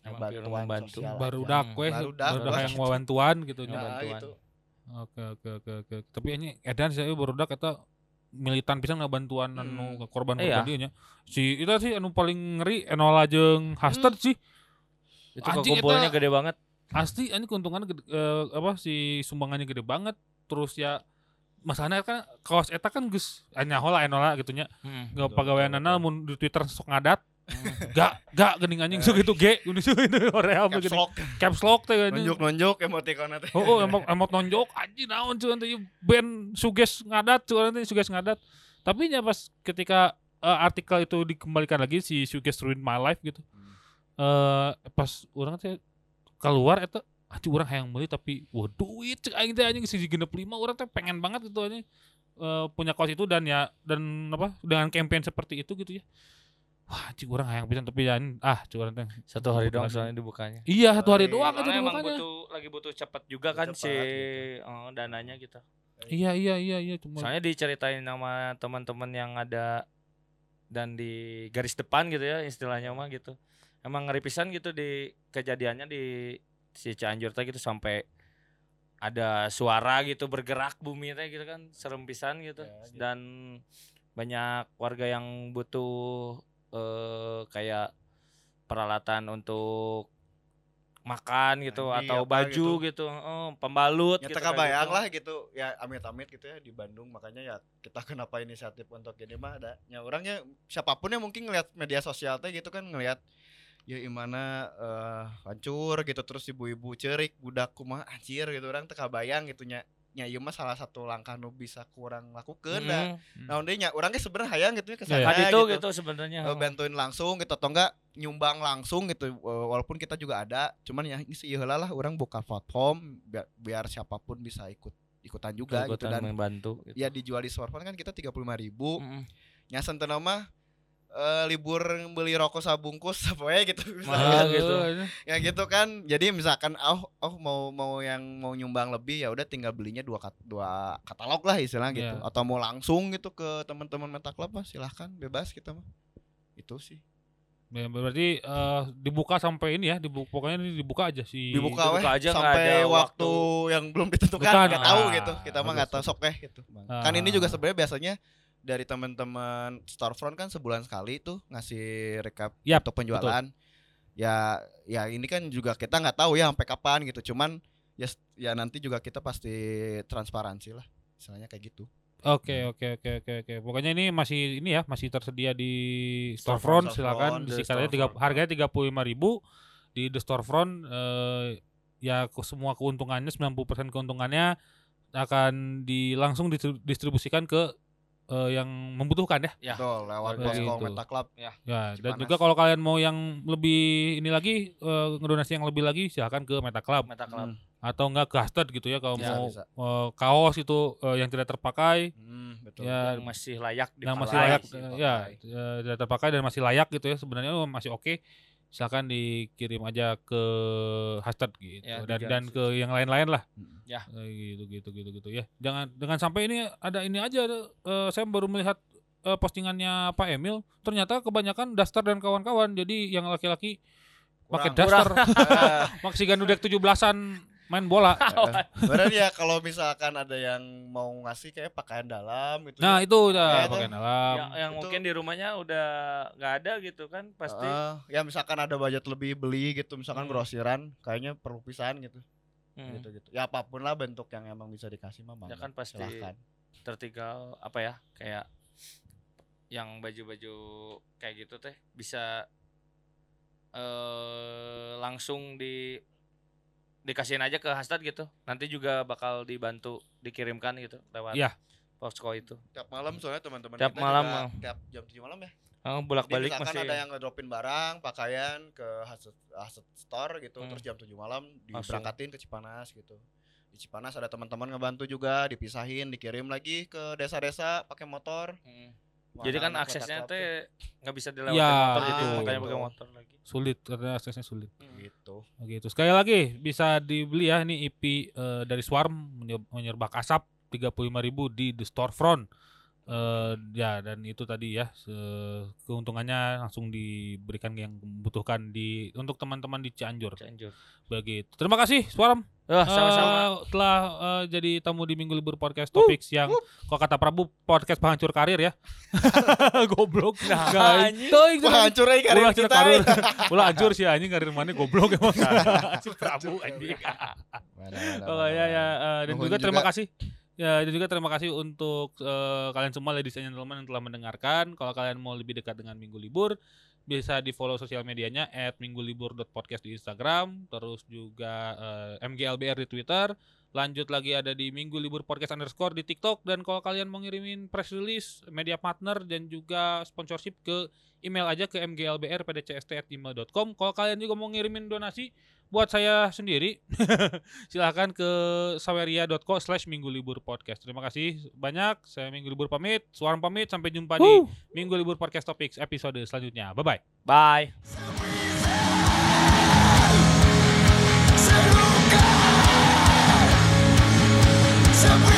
Emang membantu. sosial Baru aja. dak we, Baru baru dak, yang mau bantuan gitu. Nah, bantuan. gitu. Oke oke oke oke. Tapi ini edan saya baru dak kata militan pisan nggak bantuan Hmm. anu ke korban Iya. korban nya. Si itu sih anu paling ngeri Enola jeung Hastad sih. itu kumpulnya gede banget Asli ini keuntungannya gede, eh, apa si sumbangannya gede banget. Terus ya masalahnya kan kaos eta kan geus nyaho lah Enola gitu nya. Hmm. Gak betul, mun di Twitter sok ngadat. Gak gak gening anjing sok itu G ini sok itu Korea Caps lock, Caps lock teh anjing. nunjuk-nunjuk emoticon teh. Oh, oh emot emot nonjok anjing naon cuy nanti band suges ngadat cuy nanti suges ngadat. Tapi nya pas ketika eh, artikel itu dikembalikan lagi si suges ruin my life gitu. Eh pas orang teh keluar eta anjing orang hayang beli tapi wah duit cek aing teh anjing si genep lima orang teh pengen banget gitu anjing eh, punya kaos itu dan ya dan apa dengan campaign seperti itu gitu ya. Wah, anjing orang hayang pisan tapi ya ah cuy orang teh. satu hari doang soalnya dibukanya Iya, satu hari doang aja dibukanya. butuh lagi butuh cepat juga kan si gitu. eh, dananya kita Iya, iya, iya, iya cuma soalnya diceritain sama teman-teman yang ada dan di garis depan gitu ya istilahnya mah gitu emang ngeri pisan gitu di kejadiannya di si Cianjur teh gitu sampai ada suara gitu bergerak bumi teh gitu kan serem pisan gitu Ya, gitu. dan banyak warga yang butuh eh kayak peralatan untuk makan gitu Mandi, atau baju gitu. gitu, eh, pembalut Ya gitu bayang gitu. lah gitu ya amit-amit gitu ya di Bandung makanya ya kita kenapa inisiatif untuk ini mah ada ya orangnya siapa pun yang mungkin ngelihat media sosial teh gitu kan ngelihat ya gimana eh hancur gitu terus ibu-ibu cerik budak kumaha anjir gitu orang teka bayang gitu nya nya ieu mah salah satu langkah nu bisa kurang lakukeun da. Mm. Nah, nya orangnya sebenarnya hayang gitu ya ke Ya, ya. sana Kan itu gitu. gitu sebenarnya. Eh, bantuin langsung gitu atau enggak nyumbang langsung gitu eh, walaupun kita juga ada cuman ya sih lah orang buka platform biar, biar siapa pun bisa ikut ikutan juga gitu Ikutan dan membantu gitu. ya dijual di storefront kan kita tiga puluh ribu Mm-mm. nyasan mah eh, libur beli rokok sabungkus apa ya gitu Mahal misalkan. gitu. ya gitu kan jadi misalkan oh oh mau mau yang mau nyumbang lebih ya udah tinggal belinya dua kat- dua katalog lah istilahnya gitu Iya. atau mau langsung gitu ke teman-teman Meta Club mah silahkan bebas kita mah itu sih Ya, berarti eh, dibuka sampai ini ya, dibuka pokoknya ini dibuka aja sih. dibuka, dibuka weh aja sampai ada waktu waktu. yang belum ditentukan nggak tahu Ah, gitu kita mah nggak tahu sok gitu Bang. Ah. kan ini juga sebenarnya biasanya dari teman-teman storefront kan sebulan sekali tuh ngasih recap Yap, untuk penjualan. Ya ya ini kan juga kita nggak tahu ya sampai kapan gitu. Cuman ya ya nanti juga kita pasti transparansi lah misalnya kayak gitu. Oke, oke, oke, oke, oke. Pokoknya ini masih ini ya, masih tersedia di Storefront, storefront, silakan. harganya tiga harganya tiga puluh lima ribu di the storefront eh, ya semua keuntungannya 90% keuntungannya akan di langsung ditri- distribusikan ke eh, yang membutuhkan ya. Ya. Betul, lewat gitu. Meta Club Ya, dan Cipanas. juga kalau kalian mau yang lebih ini lagi eh, ngedonasi yang lebih lagi silahkan ke Meta Club Meta Club. Hmm, atau enggak ke Hashtag gitu ya kalau Bisa, mau bisa. eh, kaos itu eh, yang tidak terpakai hmm, betul ya yang masih layak yang masih dipakai. layak sih, dipakai. ya eh, tidak terpakai dan masih layak gitu ya sebenarnya masih oke silakan dikirim aja ke hashtag gitu Ya, dan dan sih. ke yang lain-lain lah Mm. Ya. Eh, gitu gitu gitu gitu ya jangan dengan sampai ini ada ini aja eh, saya baru melihat eh, postingannya Pak Emil ternyata kebanyakan daster dan kawan-kawan jadi yang laki-laki pakai daster Eh, maksigan udah 17-an main bola Berarti ya kalau misalkan ada yang mau ngasih kayak pakaian dalam gitu. nah ya. itu udah Ya, itu. pakai dalam yang, yang Itu- mungkin di rumahnya udah nggak ada gitu kan pasti Heeh, ya misalkan ada budget lebih beli gitu, misalkan Hmm. grosiran, kayaknya perlu pisahan gitu. Hmm. Gitu gitu. Ya apa pun lah bentuk yang emang bisa dikasih mah Ya kan pasti silahkan. tertinggal apa ya kayak yang baju-baju kayak gitu teh bisa eh langsung di dikasihin aja ke hashtag gitu nanti juga bakal dibantu dikirimkan gitu lewat Iya. posko itu Tiap malam soalnya teman-teman Tiap kita malam, juga ah. tiap jam 7 malam ya. oh, Jadi bolak balik misalkan masih ada yang ngedropin barang, pakaian ke Haset, Haset Store gitu, Hmm. terus jam 7 malam diberangkatin ke Cipanas gitu. Di Cipanas ada teman-teman ngebantu juga, dipisahin, dikirim lagi ke desa-desa pakai motor. Hmm. Mana jadi kan aksesnya teh nggak bisa dilewatin Ya, motor jadi betul. makanya pakai motor lagi sulit karena aksesnya sulit tuh, gitu. Gitu. Sekali lagi bisa dibeli ya ini IP eh, dari Swarm menye- menyerbak asap 35.000 di the storefront. Eh ya dan itu tadi ya keuntungannya langsung diberikan yang membutuhkan di untuk teman-teman di Cianjur. Cianjur Begitu. Terima kasih Swarm Wah, sama-sama Eh, telah eh, jadi tamu di Minggu Libur Podcast Topics yang kok kata Prabu podcast penghancur karir ya. Goblok. Nah, Nah, anjing. itu itu Wah, hancur aja karir Ulah hancur kita. karir. Ulah hancur sih anjing karir mana goblok emang. si Prabu anjing. Oh ya ya eh, dan Nuhun juga terima juga. kasih. Ya dan juga terima kasih untuk eh, kalian semua ladies and gentlemen yang telah mendengarkan. Kalau kalian mau lebih dekat dengan Minggu Libur bisa di follow sosial medianya minggulibur.podcast di Instagram terus juga eh, MGLBR di Twitter lanjut lagi ada di Minggu Libur Podcast underscore di TikTok. Dan kalau kalian mau ngirimin press release media partner dan juga sponsorship ke email aja ke mglbr.pdcst@gmail.com kalau kalian juga mau ngirimin donasi buat saya sendiri silahkan ke saweria.co slash minggu libur podcast. Terima kasih banyak. Saya minggu libur pamit suara pamit. Sampai jumpa di minggu libur podcast topics episode selanjutnya. Bye bye bye somehow